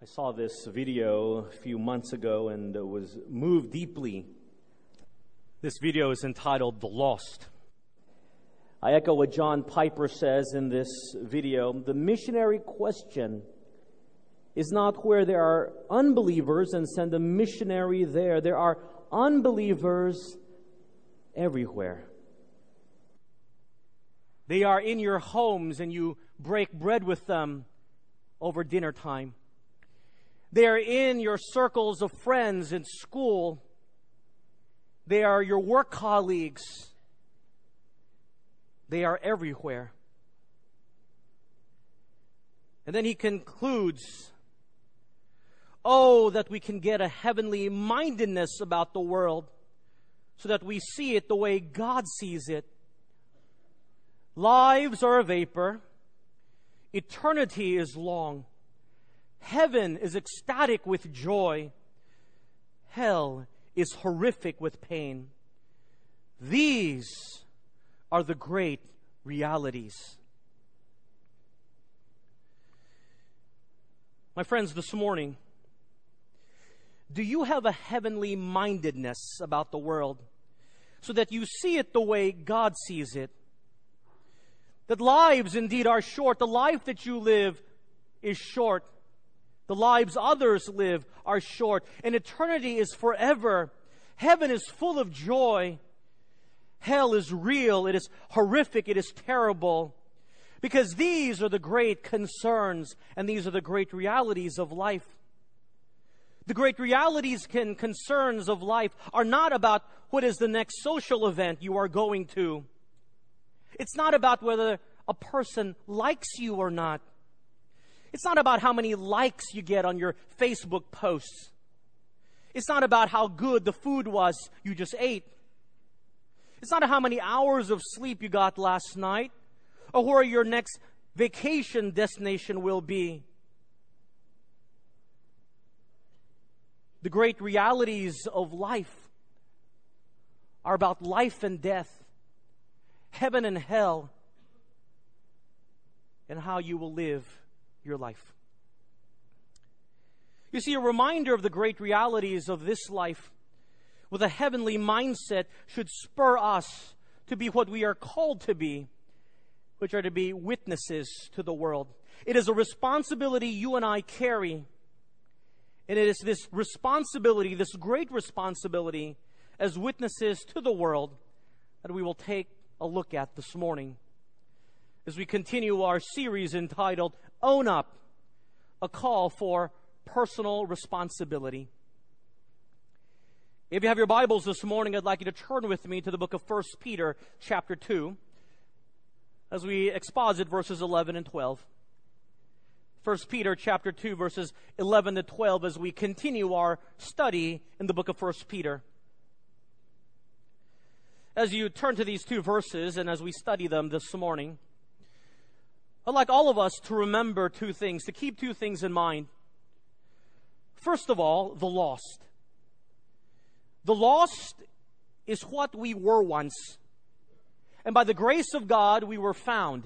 I saw this video a few months ago and was moved deeply. This video is entitled The Lost. I echo what John Piper says in this video. The missionary question is not where there are unbelievers and send a missionary there. There are unbelievers everywhere. They are in your homes and you break bread with them over dinner time. They are in your circles of friends in school. They are your work colleagues. They are everywhere. And then he concludes Oh, that we can get a heavenly mindedness about the world so that we see it the way God sees it. Lives are a vapor, eternity is long. Heaven is ecstatic with joy. Hell is horrific with pain. These are the great realities. My friends, this morning, do you have a heavenly mindedness about the world so that you see it the way God sees it? That lives indeed are short. The life that you live is short. The lives others live are short, and eternity is forever. Heaven is full of joy. Hell is real. It is horrific. It is terrible. Because these are the great concerns and these are the great realities of life. The great realities and concerns of life are not about what is the next social event you are going to. It's not about whether a person likes you or not. It's not about how many likes you get on your Facebook posts. It's not about how good the food was you just ate. It's not how many hours of sleep you got last night or where your next vacation destination will be. The great realities of life are about life and death, heaven and hell, and how you will live your life. You see, a reminder of the great realities of this life with a heavenly mindset should spur us to be what we are called to be, which are to be witnesses to the world. It is a responsibility you and I carry. And it is this responsibility, this great responsibility, as witnesses to the world, that we will take a look at this morning as we continue our series entitled Own Up, a call for personal responsibility. If you have your Bibles this morning, I'd like you to turn with me to the book of 1 Peter, chapter 2, as we exposit verses 11 and 12. 1 Peter chapter 2 verses 11 to 12 as we continue our study in the book of 1 Peter. As you turn to these two verses and as we study them this morning, I'd like all of us to remember two things, to keep two things in mind. First of all, the lost. The lost is what we were once. And by the grace of God, we were found.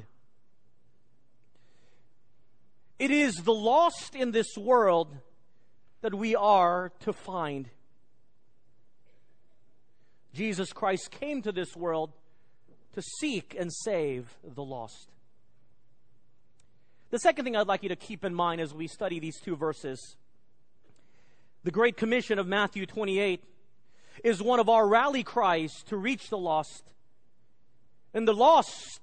It is the lost in this world that we are to find. Jesus Christ came to this world to seek and save the lost. The second thing I'd like you to keep in mind as we study these two verses the Great Commission of Matthew 28 is one of our rally cries to reach the lost. And the lost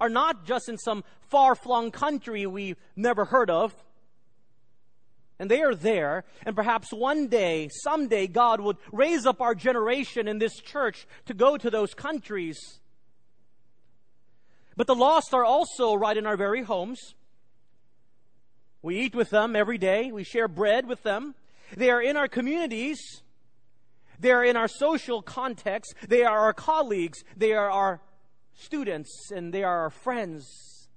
are not just in some far flung country we've never heard of. And they are there, and perhaps one day, someday, God would raise up our generation in this church to go to those countries. But the lost are also right in our very homes. We eat with them every day. We share bread with them. They are in our communities. They are in our social context. They are our colleagues. They are our students and they are our friends.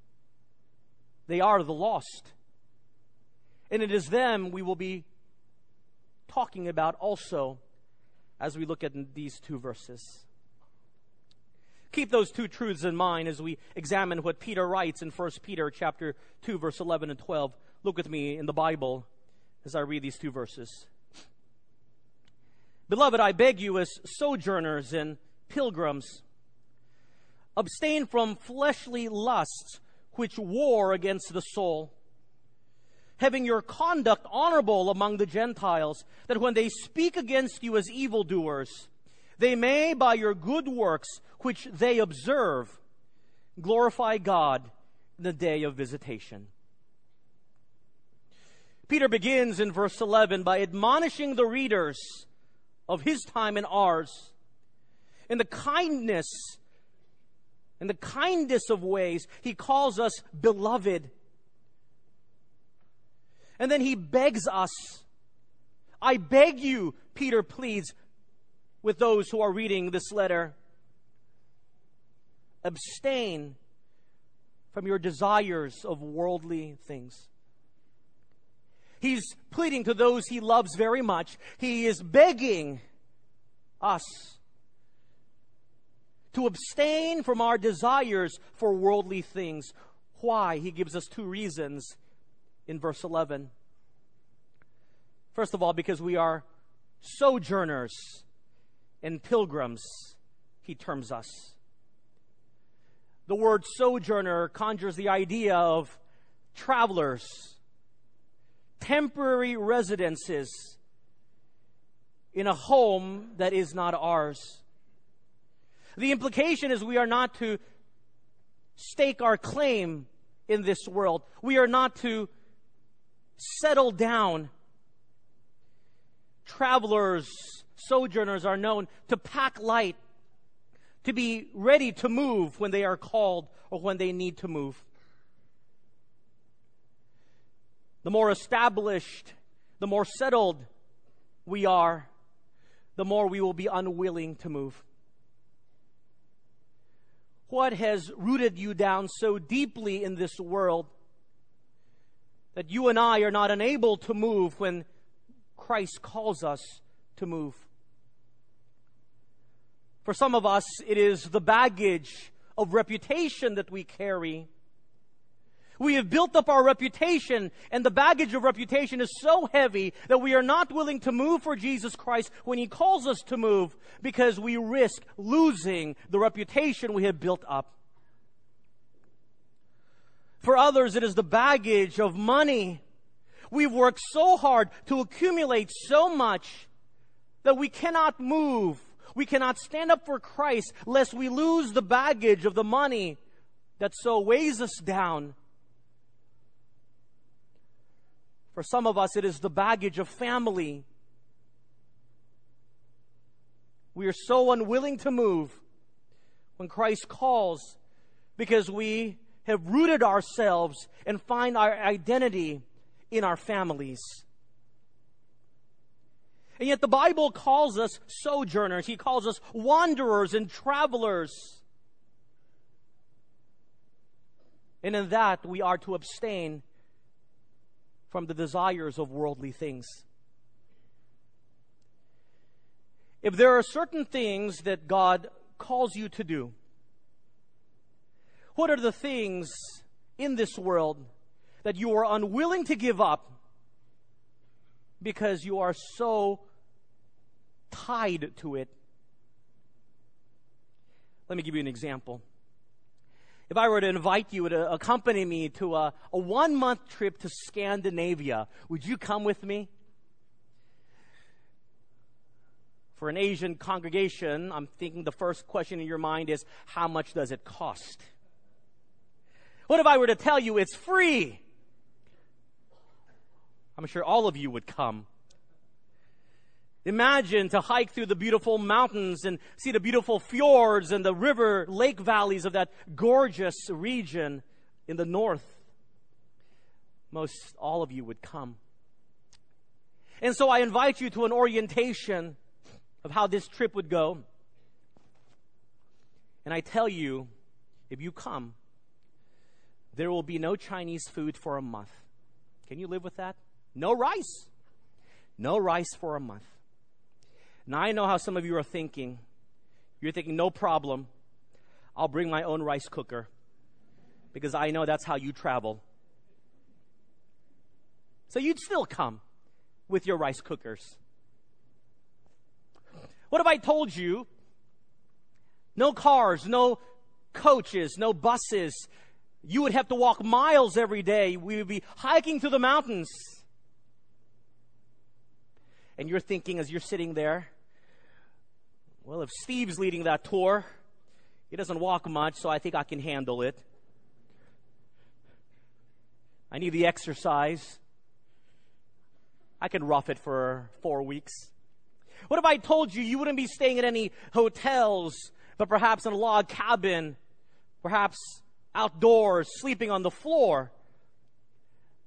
They are the lost. And it is them we will be talking about also as we look at these two verses. Keep those two truths in mind as we examine what Peter writes in 1 Peter chapter 2 verse 11 and 12. Look with me in the Bible as I read these two verses. Beloved, I beg you, as sojourners and pilgrims, abstain from fleshly lusts which war against the soul, having your conduct honorable among the Gentiles, that when they speak against you as evildoers, they may, by your good works which they observe, glorify God in the day of visitation. Peter begins in verse 11 by admonishing the readers of his time and ours in the kindness, in the kindest of ways, he calls us beloved. And then he begs us. I beg you, Peter pleads with those who are reading this letter. Abstain from your desires of worldly things. He's pleading to those he loves very much. He is begging us to abstain from our desires for worldly things. Why? He gives us two reasons in verse 11. First of all, because we are sojourners and pilgrims, he terms us. The word sojourner conjures the idea of travelers temporary residences in a home that is not ours. The implication is we are not to stake our claim in this world. We are not to settle down. Travelers, sojourners are known to pack light, to be ready to move when they are called or when they need to move. The more established, the more settled we are, the more we will be unwilling to move. What has rooted you down so deeply in this world that you and I are not unable to move when Christ calls us to move? For some of us, it is the baggage of reputation that we carry we have built up our reputation, and the baggage of reputation is so heavy that we are not willing to move for Jesus Christ when He calls us to move because we risk losing the reputation we have built up. For others, it is the baggage of money. We've worked so hard to accumulate so much that we cannot move. We cannot stand up for Christ lest we lose the baggage of the money that so weighs us down For some of us, it is the baggage of family. We are so unwilling to move when Christ calls because we have rooted ourselves and find our identity in our families. And yet the Bible calls us sojourners. He calls us wanderers and travelers. And in that we are to abstain from the desires of worldly things. If there are certain things that God calls you to do, what are the things in this world that you are unwilling to give up because you are so tied to it? Let me give you an example if I were to invite you to accompany me to a, a one month trip to Scandinavia, would you come with me? For an Asian congregation, I'm thinking the first question in your mind is how much does it cost? What if I were to tell you it's free? I'm sure all of you would come. Imagine to hike through the beautiful mountains and see the beautiful fjords and the river lake valleys of that gorgeous region in the north. Most all of you would come. And so I invite you to an orientation of how this trip would go. And I tell you, if you come, there will be no Chinese food for a month. Can you live with that? No rice. No rice for a month. Now, I know how some of you are thinking. You're thinking, no problem. I'll bring my own rice cooker because I know that's how you travel. So you'd still come. with your rice cookers? What if I told you no cars, no coaches, no buses? You would have to walk miles every day. We would be hiking through the mountains. And you're thinking as you're sitting there, well, if Steve's leading that tour, he doesn't walk much, so I think I can handle it. I need the exercise. I can rough it for four weeks. What if I told you you wouldn't be staying at any hotels, but perhaps in a log cabin, perhaps outdoors, sleeping on the floor?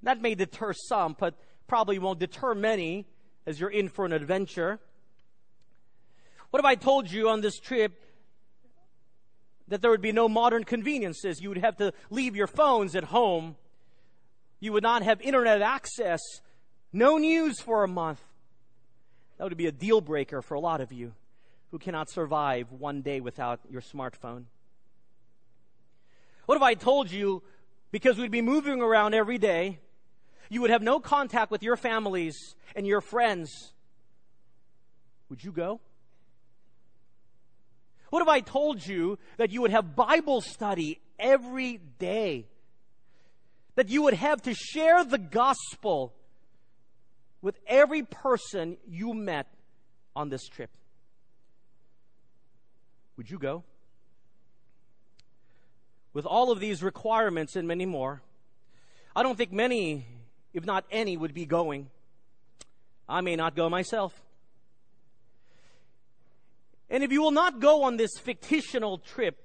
That may deter some, but probably won't deter many as you're in for an adventure. What if I told you on this trip that there would be no modern conveniences? You would have to leave your phones at home. You would not have internet access. No news for a month. That would be a deal breaker for a lot of you who cannot survive one day without your smartphone. What if I told you, because we'd be moving around every day, you would have no contact with your families and your friends? Would you go? What if I told you that you would have Bible study every day? That you would have to share the gospel with every person you met on this trip. Would you go? With all of these requirements and many more, I don't think many, if not any, would be going. I may not go myself. And if you will not go on this fictional trip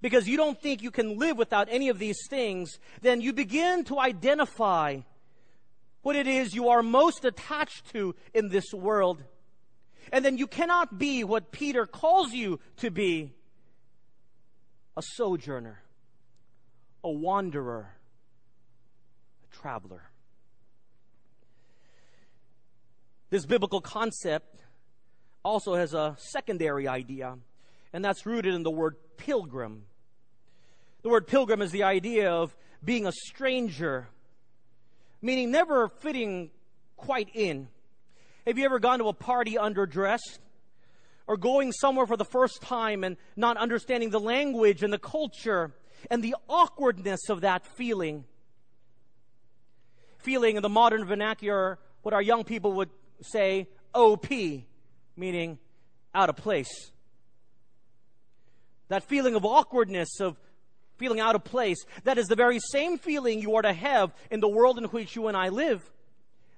because you don't think you can live without any of these things, then you begin to identify what it is you are most attached to in this world. And then you cannot be what Peter calls you to be a sojourner, a wanderer, a traveler. This biblical concept also has a secondary idea, and that's rooted in the word pilgrim. The word pilgrim is the idea of being a stranger meaning never fitting quite in. Have you ever gone to a party underdressed? Or going somewhere for the first time and not understanding the language and the culture and the awkwardness of that feeling? Feeling in the modern vernacular, what our young people would say, OP, meaning out of place. That feeling of awkwardness, of feeling out of place. That is the very same feeling you are to have in the world in which you and I live,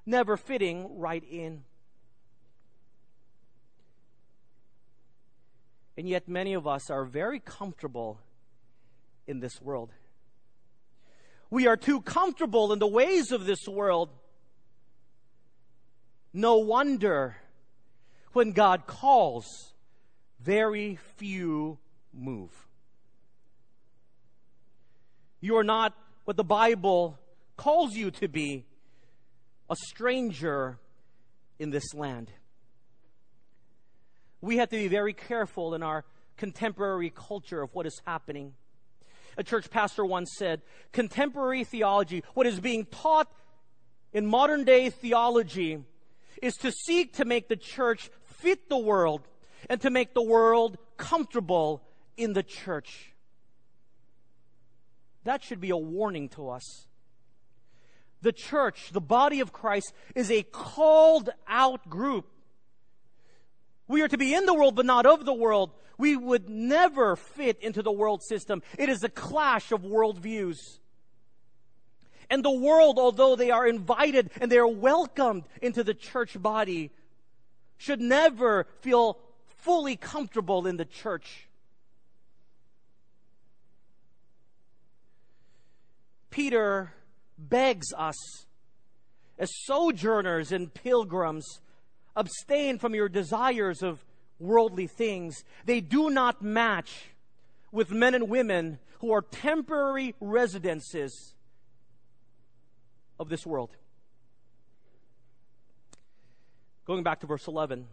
never fitting right in. And yet, many of us are very comfortable in this world. We are too comfortable in the ways of this world. No wonder when God calls, very few move. You are not what the Bible calls you to be a stranger in this land. We have to be very careful in our contemporary culture of what is happening. A church pastor once said, contemporary theology, what is being taught in modern day theology, is to seek to make the church fit the world and to make the world comfortable in the church. That should be a warning to us. The church, the body of Christ, is a called out group. We are to be in the world, but not of the world. We would never fit into the world system. It is a clash of worldviews. And the world, although they are invited and they are welcomed into the church body, should never feel fully comfortable in the church. Peter begs us, as sojourners and pilgrims, abstain from your desires of worldly things. They do not match with men and women who are temporary residences of this world. Going back to verse 11,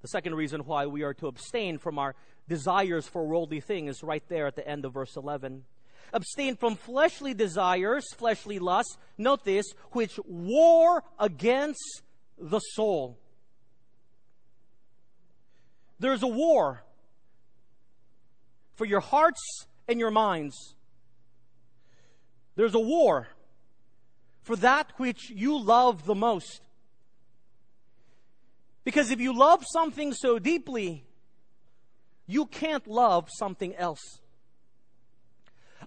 the second reason why we are to abstain from our desires for worldly things is right there at the end of verse 11. abstain from fleshly desires, fleshly lusts, note this, which war against the soul. There's a war for your hearts and your minds. There's a war for that which you love the most. Because if you love something so deeply, you can't love something else.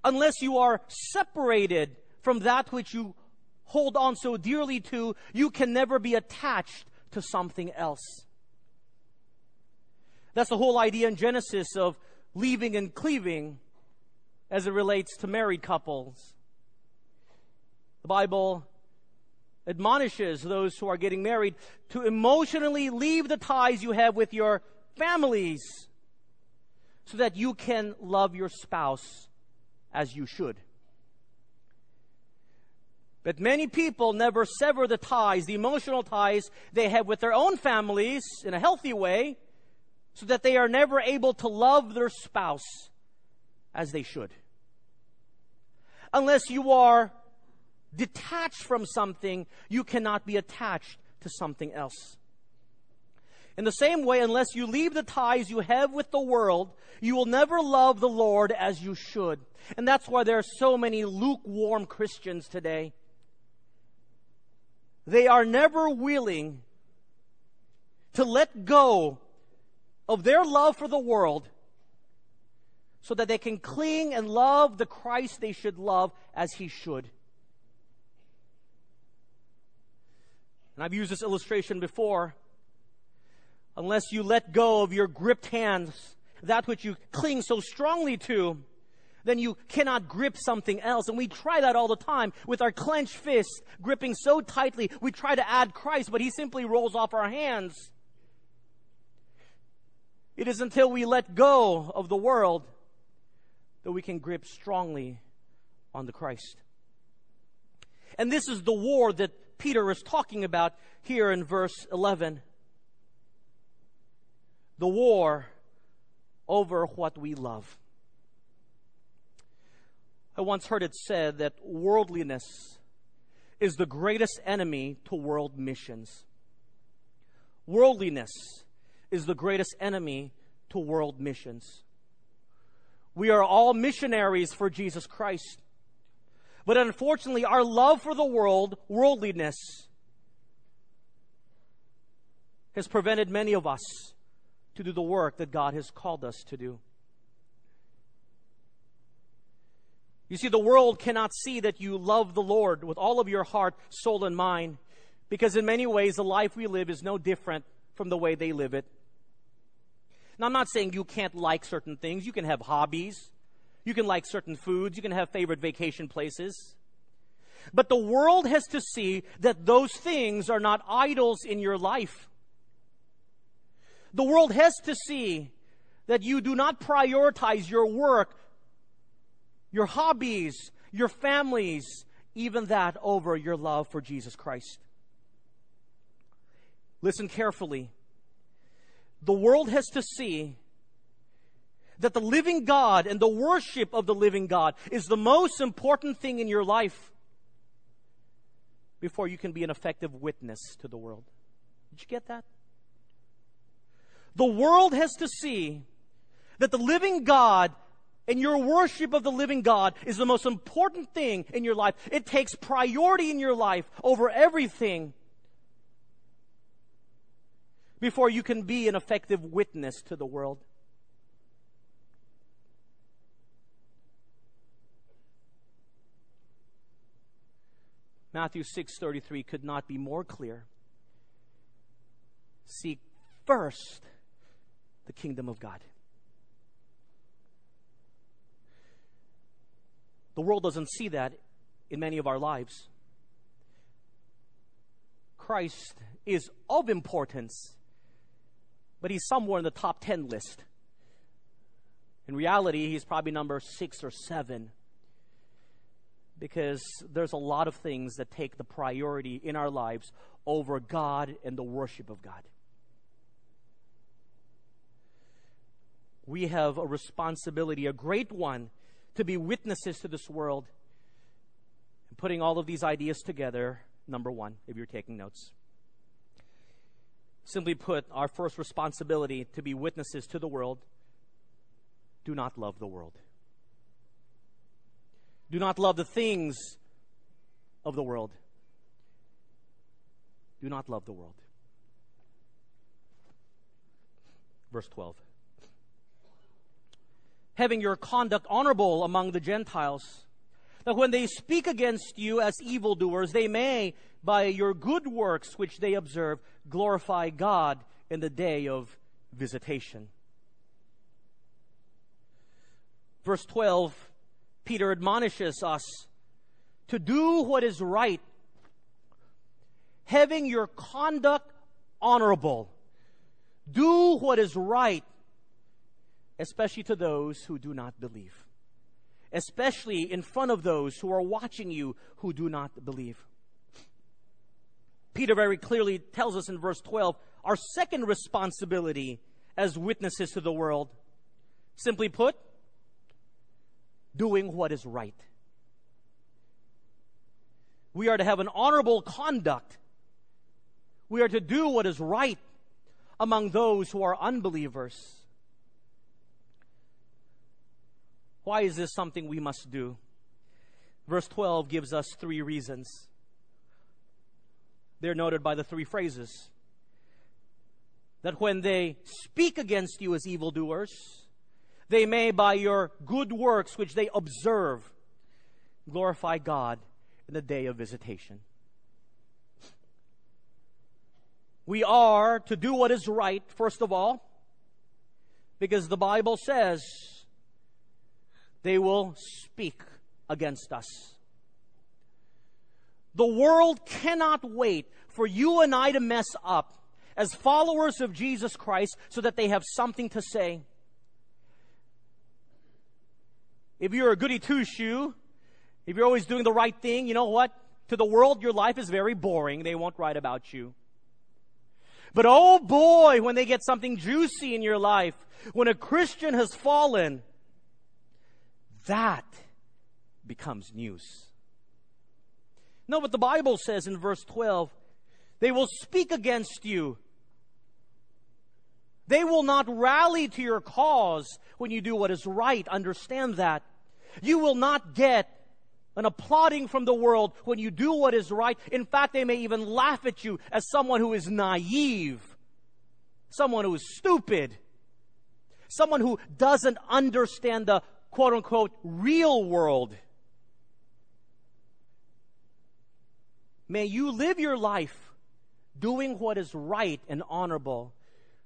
Unless you are separated from that which you hold on so dearly to, you can never be attached to something else. That's the whole idea in Genesis of leaving and cleaving as it relates to married couples. The Bible admonishes those who are getting married to emotionally leave the ties you have with your families so that you can love your spouse as you should. But many people never sever the ties, the emotional ties they have with their own families in a healthy way, so that they are never able to love their spouse as they should. Unless you are detached from something, you cannot be attached to something else. In the same way, unless you leave the ties you have with the world, you will never love the Lord as you should. And that's why there are so many lukewarm Christians today. They are never willing to let go of their love for the world so that they can cling and love the Christ they should love as he should. And I've used this illustration before. Unless you let go of your gripped hands, that which you cling so strongly to, then you cannot grip something else. And we try that all the time with our clenched fists, gripping so tightly. We try to add Christ, but He simply rolls off our hands. It is until we let go of the world that we can grip strongly on the Christ. And this is the war that Peter is talking about here in verse 11. The war over what we love. I once heard it said that worldliness is the greatest enemy to world missions. Worldliness is the greatest enemy to world missions. We are all missionaries for Jesus Christ. But unfortunately, our love for the world, worldliness, has prevented many of us to do the work that God has called us to do. You see, the world cannot see that you love the Lord with all of your heart, soul, and mind, because in many ways, the life we live is no different from the way they live it. Now, I'm not saying you can't like certain things. You can have hobbies. You can like certain foods. You can have favorite vacation places. But the world has to see that those things are not idols in your life. The world has to see that you do not prioritize your work, your hobbies, your families, even that over your love for Jesus Christ. Listen carefully. The world has to see that the living God and the worship of the living God is the most important thing in your life before you can be an effective witness to the world. Did you get that? The world has to see that the living God and your worship of the living God is the most important thing in your life. It takes priority in your life over everything before you can be an effective witness to the world. Matthew 6:33 could not be more clear. Seek first the kingdom of God. The world doesn't see that in many of our lives. Christ is of importance, but he's somewhere in the top 10 list. In reality, he's probably number six or seven because there's a lot of things that take the priority in our lives over God and the worship of God. We have a responsibility, a great one, to be witnesses to this world. And putting all of these ideas together, number one, if you're taking notes. Simply put, our first responsibility to be witnesses to the world do not love the world. Do not love the things of the world. Do not love the world. Verse 12. Having your conduct honorable among the Gentiles, that when they speak against you as evildoers, they may, by your good works which they observe, glorify God in the day of visitation. Verse 12, Peter admonishes us to do what is right, having your conduct honorable. Do what is right, especially to those who do not believe, especially in front of those who are watching you who do not believe. Peter very clearly tells us in verse 12 our second responsibility as witnesses to the world. Simply put, doing what is right. We are to have an honorable conduct. We are to do what is right among those who are unbelievers. Why is this something we must do? Verse 12 gives us three reasons. They're noted by the three phrases. That when they speak against you as evildoers, they may, by your good works which they observe, glorify God in the day of visitation. We are to do what is right, first of all, because the Bible says they will speak against us. The world cannot wait for you and I to mess up as followers of Jesus Christ so that they have something to say. If you're a goody two shoe, if you're always doing the right thing, you know what? To the world, your life is very boring. They won't write about you. But oh boy, when they get something juicy in your life, when a Christian has fallen, that becomes news. No, but the Bible says in verse 12, they will speak against you. They will not rally to your cause when you do what is right. Understand that. You will not get an applauding from the world when you do what is right. In fact, they may even laugh at you as someone who is naive, someone who is stupid, someone who doesn't understand the quote unquote real world. May you live your life doing what is right and honorable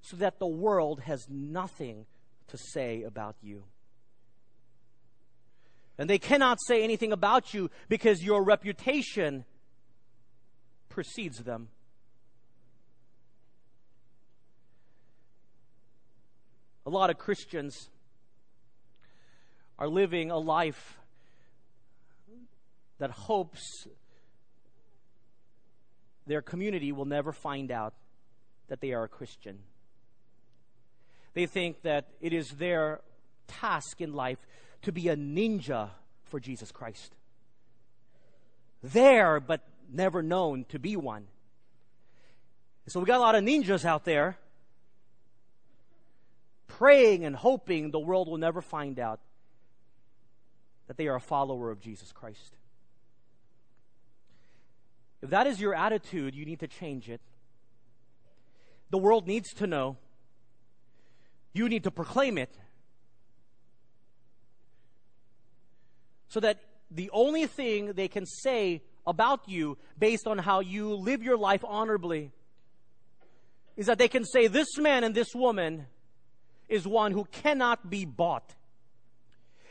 so that the world has nothing to say about you. And they cannot say anything about you because your reputation precedes them. A lot of Christians are living a life that hopes their community will never find out that they are a Christian. They think that it is their task in life to be a ninja for Jesus Christ. There, but never known to be one. So we got a lot of ninjas out there praying and hoping the world will never find out that they are a follower of Jesus Christ. If that is your attitude, you need to change it. The world needs to know. You need to proclaim it. so that the only thing they can say about you based on how you live your life honorably is that they can say this man and this woman is one who cannot be bought.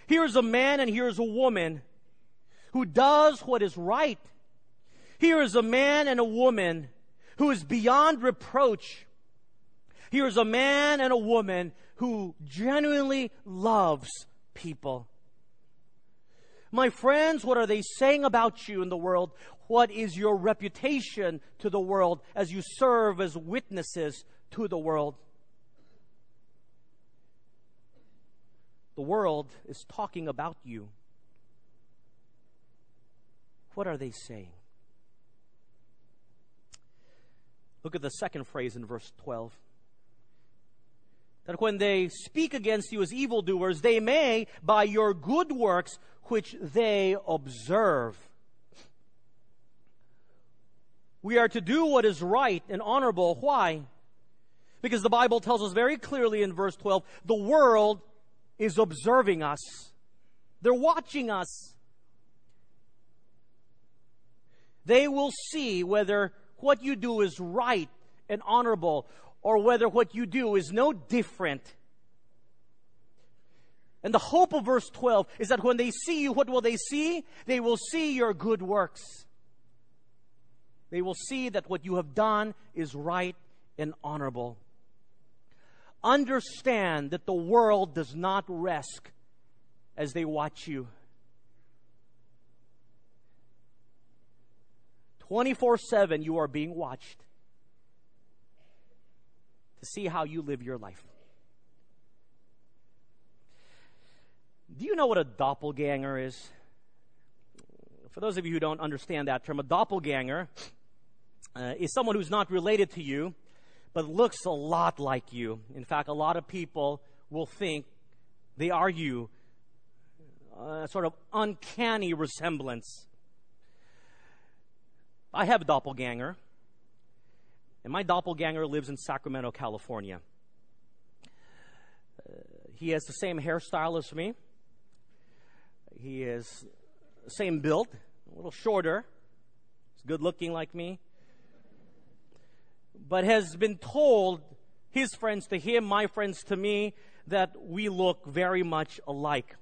Here's a man and here's a woman who does what is right. Here is a man and a woman who is beyond reproach. Here is a man and a woman who genuinely loves people. My friends, what are they saying about you in the world? What is your reputation to the world as you serve as witnesses to the world? the world is talking about you. What are they saying? Look at the second phrase in verse 12. That when they speak against you as evildoers, they may, by your good works which they observe. We are to do what is right and honorable. Why? Because the Bible tells us very clearly in verse 12 the world is observing us, they're watching us. They will see whether what you do is right and honorable or whether what you do is no different. And the hope of verse 12 is that when they see you, what will they see? They will see your good works. They will see that what you have done is right and honorable. Understand that the world does not rest as they watch you. 24 7, you are being watched to see how you live your life. Do you know what a doppelganger is? For those of you who don't understand that term, a doppelganger uh, is someone who's not related to you, but looks a lot like you. In fact, a lot of people will think they are you. A sort of uncanny resemblance. I have a doppelganger, and my doppelganger lives in Sacramento, California. Uh, he has the same hairstyle as me. He is same build, a little shorter. He's good looking like me. But has been told, his friends to him, my friends to me, that we look very much alike.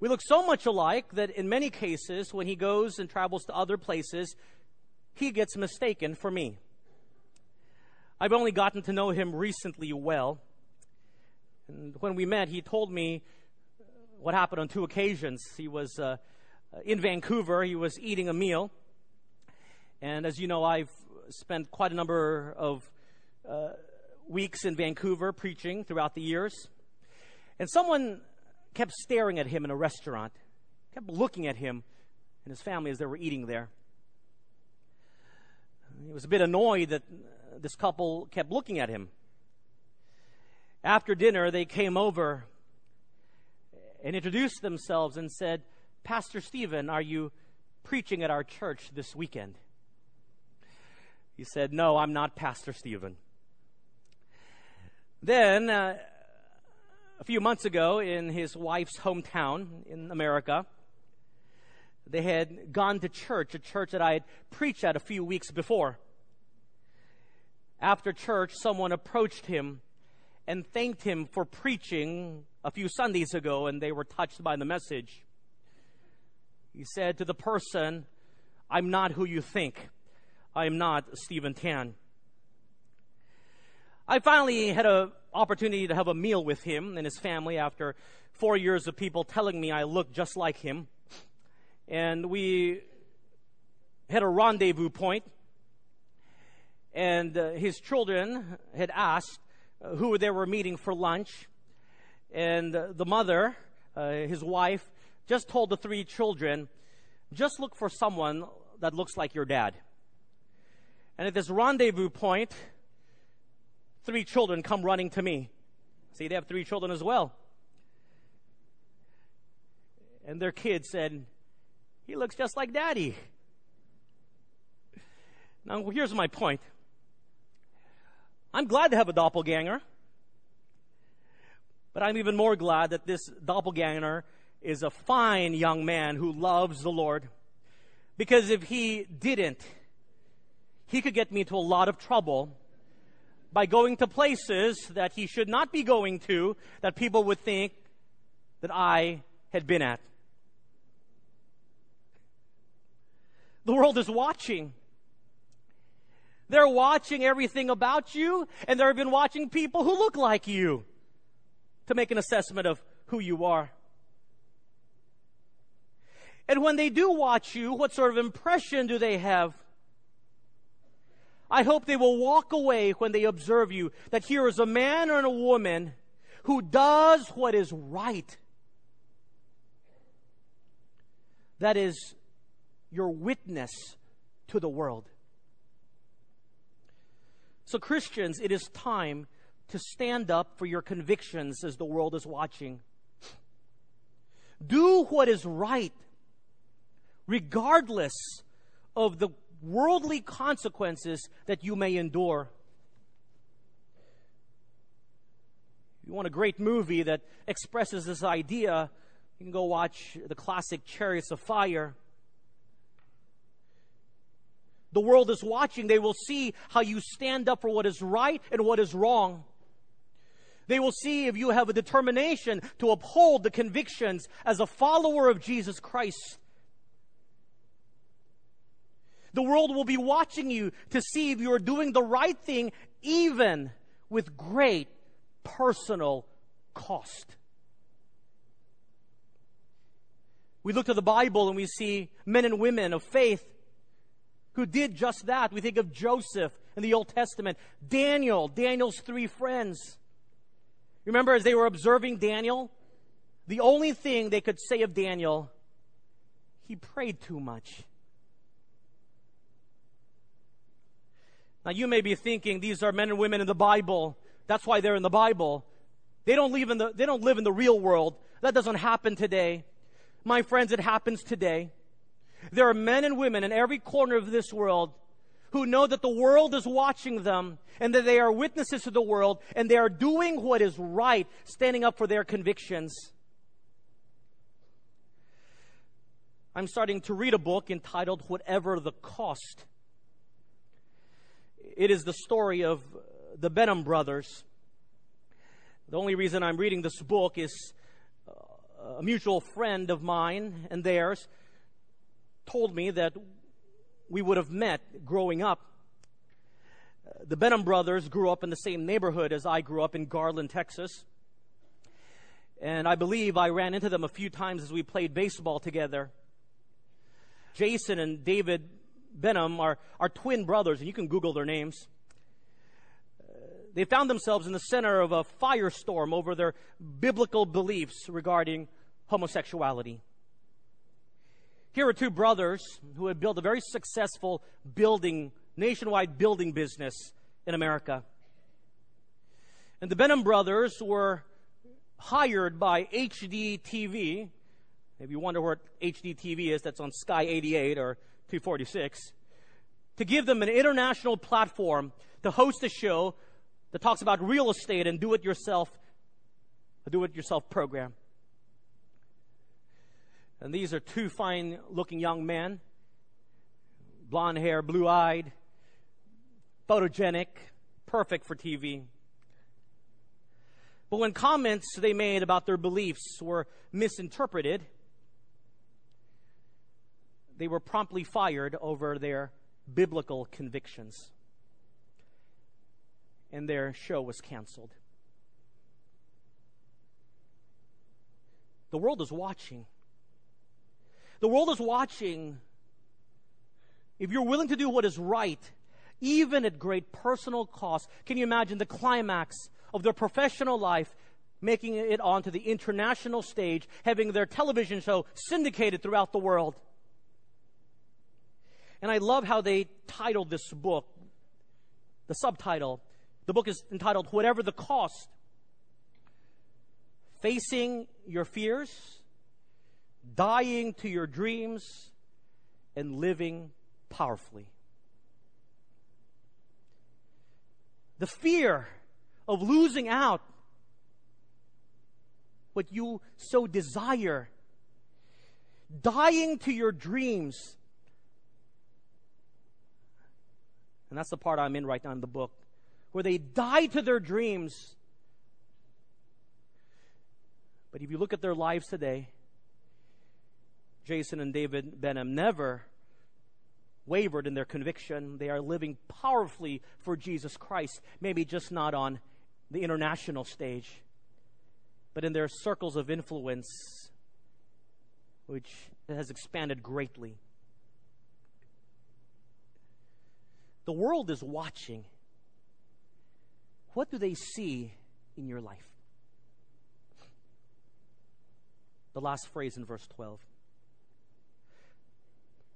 We look so much alike that in many cases, when he goes and travels to other places, he gets mistaken for me. I've only gotten to know him recently well. And when we met, he told me what happened on two occasions. He was uh, in Vancouver, he was eating a meal. And as you know, I've spent quite a number of uh, weeks in Vancouver preaching throughout the years. And someone kept staring at him in a restaurant, kept looking at him and his family as they were eating there. He was a bit annoyed that this couple kept looking at him. After dinner, they came over and introduced themselves and said, Pastor Stephen, are you preaching at our church this weekend? He said, No, I'm not Pastor Stephen. Then, uh, a few months ago in his wife's hometown in America. They had gone to church, a church that I had preached at a few weeks before. After church, someone approached him and thanked him for preaching a few Sundays ago, and they were touched by the message. He said to the person, I'm not who you think. I am not Stephen Tan. I finally had an opportunity to have a meal with him and his family after four years of people telling me I looked just like him. And we had a rendezvous point, and uh, his children had asked uh, who they were meeting for lunch. And uh, the mother, uh, his wife, just told the three children, just look for someone that looks like your dad. And at this rendezvous point, three children come running to me. See, they have three children as well. And their kid said, He looks just like daddy. Now, here's my point I'm glad to have a doppelganger, but I'm even more glad that this doppelganger is a fine young man who loves the Lord. Because if he didn't, he could get me into a lot of trouble by going to places that he should not be going to that people would think that I had been at. The world is watching. They're watching everything about you, and they've been watching people who look like you to make an assessment of who you are. And when they do watch you, what sort of impression do they have? I hope they will walk away when they observe you that here is a man or a woman who does what is right. That is your witness to the world. So, Christians, it is time to stand up for your convictions as the world is watching. Do what is right, regardless of the worldly consequences that you may endure. If you want a great movie that expresses this idea, you can go watch the classic Chariots of Fire. The world is watching. They will see how you stand up for what is right and what is wrong. They will see if you have a determination to uphold the convictions as a follower of Jesus Christ. The world will be watching you to see if you are doing the right thing, even with great personal cost. We look to the Bible and we see men and women of faith who did just that. We think of Joseph in the Old Testament, Daniel, Daniel's three friends. Remember, as they were observing Daniel, the only thing they could say of Daniel, he prayed too much. Now, you may be thinking these are men and women in the Bible. That's why they're in the Bible. They don't live in the, they don't live in the real world. That doesn't happen today. My friends, it happens today. There are men and women in every corner of this world who know that the world is watching them and that they are witnesses to the world and they are doing what is right, standing up for their convictions. I'm starting to read a book entitled Whatever the Cost. It is the story of the Benham brothers. The only reason I'm reading this book is uh, a mutual friend of mine and theirs told me that we would have met growing up. The Benham brothers grew up in the same neighborhood as I grew up in Garland, Texas. And I believe I ran into them a few times as we played baseball together. Jason and David Benham are, are twin brothers, and you can Google their names. they found themselves in the center of a firestorm over their biblical beliefs regarding homosexuality. Here are two brothers who had built a very successful building, nationwide building business in America. And the Benham brothers were hired by HGTV. If you wonder what HGTV is, that's on Sky 88 or 246. To give them an international platform to host a show that talks about real estate and do it yourself, a do it yourself program. And these are two fine looking young men, blonde hair, blue eyed, photogenic, perfect for TV. But when comments they made about their beliefs were misinterpreted, they were promptly fired over their biblical convictions. And their show was canceled. The world is watching. The world is watching. If you're willing to do what is right, even at great personal cost, can you imagine the climax of their professional life making it onto the international stage, having their television show syndicated throughout the world? And I love how they titled this book, the subtitle. The book is entitled Whatever the Cost Facing Your Fears dying to your dreams, and living powerfully. The fear of losing out what you so desire, dying to your dreams. And that's the part I'm in right now in the book, where they die to their dreams. But if you look at their lives today, Jason and David Benham never wavered in their conviction. They are living powerfully for Jesus Christ, maybe just not on the international stage, but in their circles of influence, which has expanded greatly. The world is watching. What do they see in your life? The last phrase in verse 12.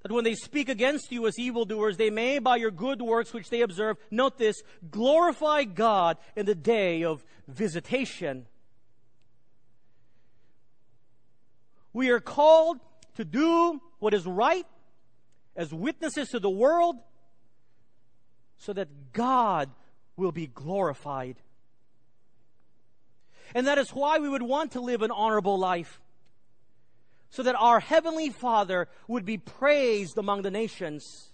That when they speak against you as evildoers, they may, by your good works which they observe, note this, glorify God in the day of visitation. We are called to do what is right as witnesses to the world so that God will be glorified. And that is why we would want to live an honorable life. So that our Heavenly Father would be praised among the nations.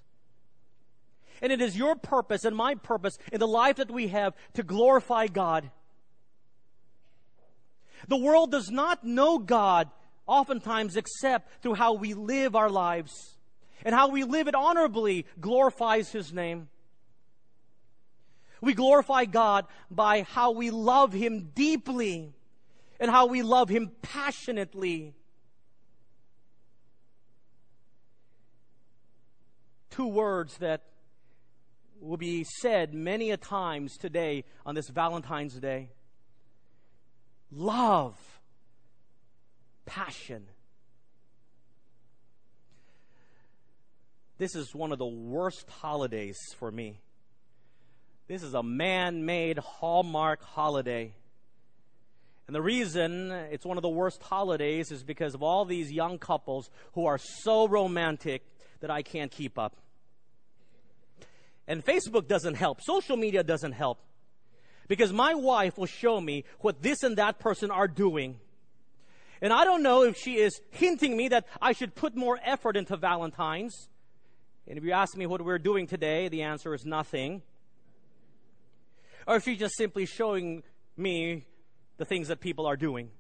And it is your purpose and my purpose in the life that we have to glorify God. The world does not know God oftentimes except through how we live our lives. And how we live it honorably glorifies His name. We glorify God by how we love Him deeply and how we love Him passionately. Two words that will be said many a times today on this Valentine's Day. Love. Passion. This is one of the worst holidays for me. This is a man made Hallmark holiday. And the reason it's one of the worst holidays is because of all these young couples who are so romantic that I can't keep up. And Facebook doesn't help. Social media doesn't help. Because my wife will show me what this and that person are doing. And I don't know if she is hinting me that I should put more effort into Valentine's. And if you ask me what we're doing today, the answer is nothing or if she's just simply showing me the things that people are doing.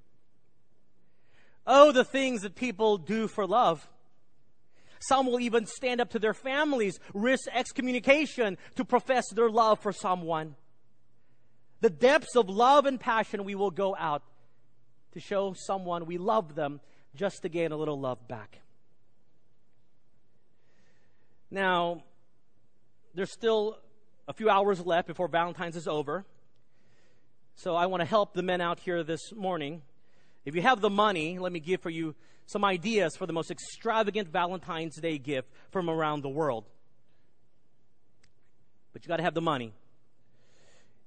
Oh, the things that people do for love. Some will even stand up to their families, risk excommunication to profess their love for someone. The depths of love and passion we will go out to show someone we love them just to gain a little love back. Now, there's still a few hours left before Valentine's is over. So I want to help the men out here this morning. If you have the money, let me give for you some ideas for the most extravagant Valentine's Day gift from around the world. But you got to have the money.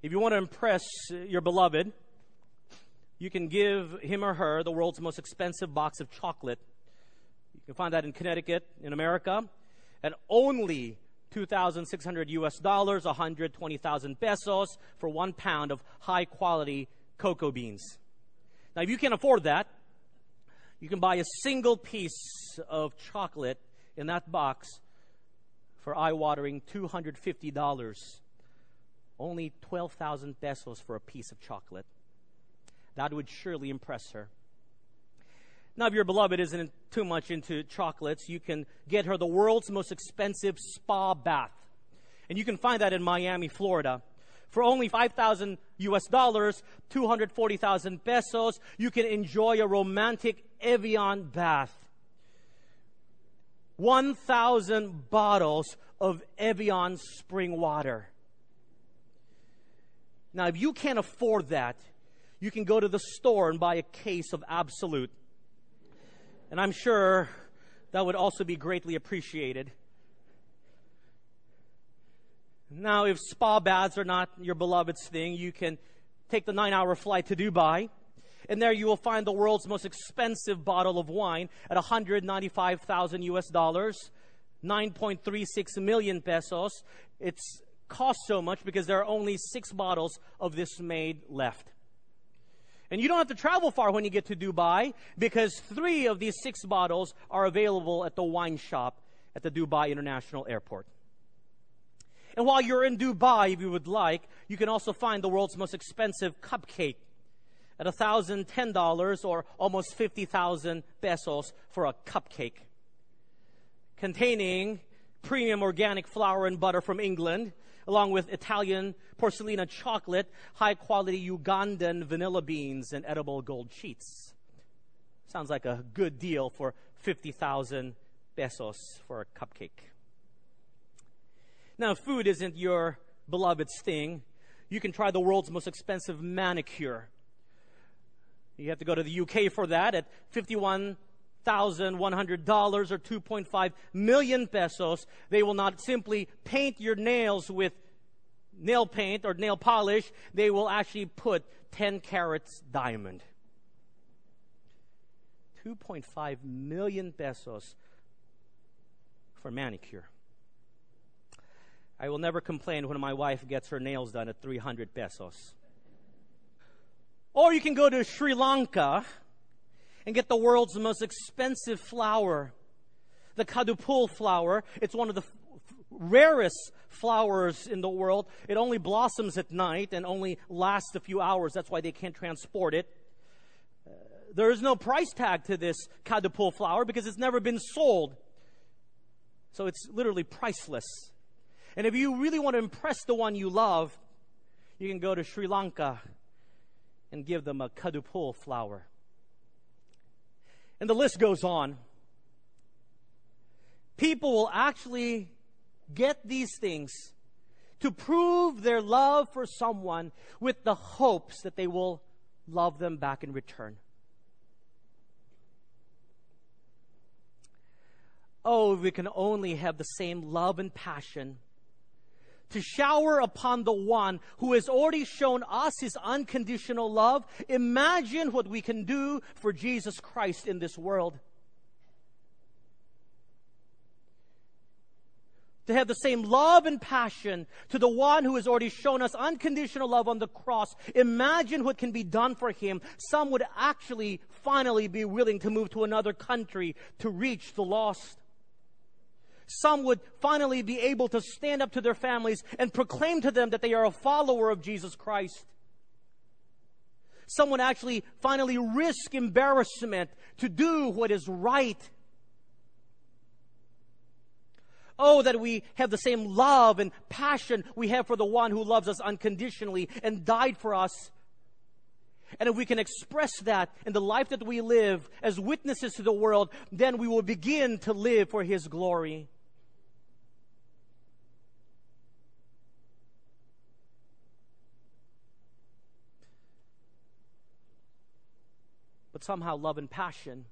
If you want to impress uh, your beloved, you can give him or her the world's most expensive box of chocolate. You can find that in Connecticut, in America, at only 2,600 US dollars, 120,000 pesos for one pound of high quality cocoa beans. Now, if you can't afford that, you can buy a single piece of chocolate in that box for eye watering $250. Only 12,000 pesos for a piece of chocolate. That would surely impress her. Now, if your beloved isn't too much into chocolates, you can get her the world's most expensive spa bath. And you can find that in Miami, Florida. For only 5,000 US dollars, 240,000 pesos, you can enjoy a romantic Evian bath. 1,000 bottles of Evian spring water. Now, if you can't afford that, you can go to the store and buy a case of Absolut and I'm sure that would also be greatly appreciated. Now, if spa baths are not your beloved's thing, you can take the nine hour flight to Dubai. And there you will find the world's most expensive bottle of wine at 195,000 US dollars, 9.36 million pesos. It's cost so much because there are only six bottles of this made left. And you don't have to travel far when you get to Dubai because three of these six bottles are available at the wine shop at the Dubai International Airport. And while you're in Dubai, if you would like, you can also find the world's most expensive cupcake at $1,010 or almost 50,000 pesos for a cupcake. Containing premium organic flour and butter from England, along with Italian Porcelana chocolate, high quality Ugandan vanilla beans, and edible gold sheets. Sounds like a good deal for 50,000 pesos for a cupcake. Now, food isn't your beloved's thing. You can try the world's most expensive manicure. You have to go to the UK for that at $51,100 or 2.5 million pesos. They will not simply paint your nails with nail paint or nail polish. They will actually put 10 carats diamond. 2.5 million pesos for manicure. I will never complain when my wife gets her nails done at 300 pesos. Or you can go to Sri Lanka and get the world's most expensive flower, the kadupul flower. It's one of the rarest flowers in the world. It only blossoms at night and only lasts a few hours. That's why they can't transport it. Uh, there is no price tag to this kadupul flower because it's never been sold. So it's literally priceless. And if you really want to impress the one you love, you can go to Sri Lanka and give them a kadupul flower. And the list goes on. People will actually get these things to prove their love for someone with the hopes that they will love them back in return. Oh, we can only have the same love and passion to shower upon the one who has already shown us his unconditional love. Imagine what we can do for Jesus Christ in this world. To have the same love and passion to the one who has already shown us unconditional love on the cross. Imagine what can be done for him. Some would actually finally be willing to move to another country to reach the lost some would finally be able to stand up to their families and proclaim to them that they are a follower of Jesus Christ. Some would actually finally risk embarrassment to do what is right. Oh, that we have the same love and passion we have for the one who loves us unconditionally and died for us. And if we can express that in the life that we live as witnesses to the world, then we will begin to live for His glory. But somehow, love and passion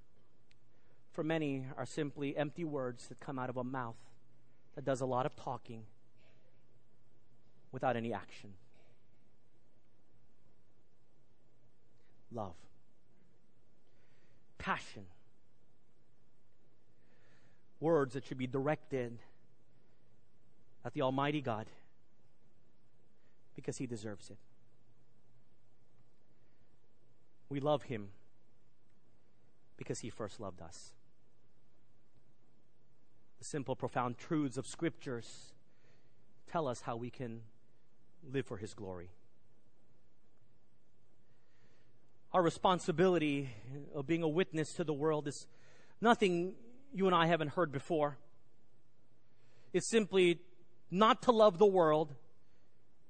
for many are simply empty words that come out of a mouth that does a lot of talking without any action. Love, passion, words that should be directed at the Almighty God because He deserves it. We love Him because he first loved us. The simple, profound truths of scriptures tell us how we can live for his glory. Our responsibility of being a witness to the world is nothing you and I haven't heard before. It's simply not to love the world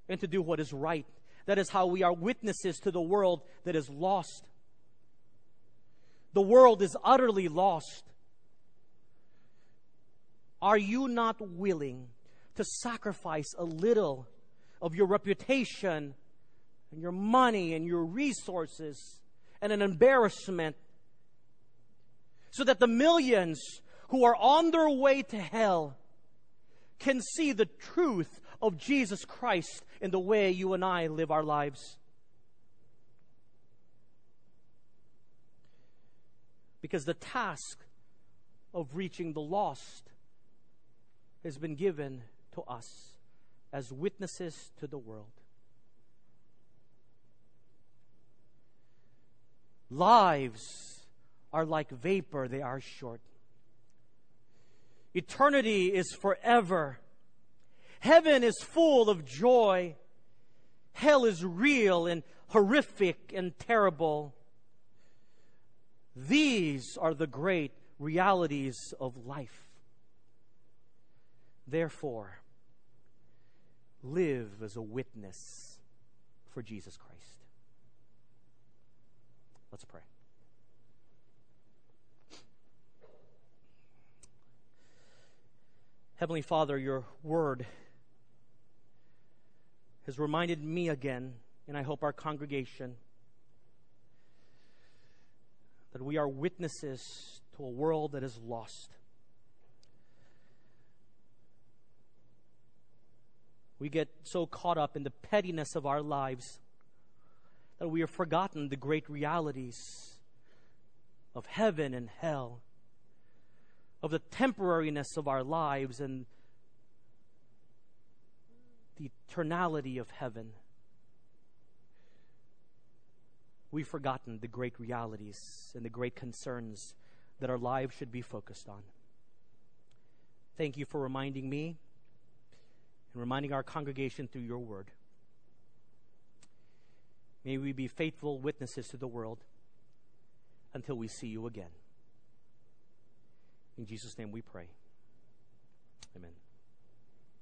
and to do what is right. That is how we are witnesses to the world that is lost. The world is utterly lost. Are you not willing to sacrifice a little of your reputation and your money and your resources and an embarrassment so that the millions who are on their way to hell can see the truth of Jesus Christ in the way you and I live our lives? Because the task of reaching the lost has been given to us as witnesses to the world. Lives are like vapor, they are short. Eternity is forever. Heaven is full of joy. Hell is real and horrific and terrible. These are the great realities of life. Therefore, live as a witness for Jesus Christ. Let's pray. Heavenly Father, your word has reminded me again, and I hope our congregation that we are witnesses to a world that is lost. We get so caught up in the pettiness of our lives that we have forgotten the great realities of heaven and hell, of the temporariness of our lives and the eternality of heaven. We've forgotten the great realities and the great concerns that our lives should be focused on. Thank you for reminding me and reminding our congregation through your word. May we be faithful witnesses to the world until we see you again. In Jesus' name we pray. Amen.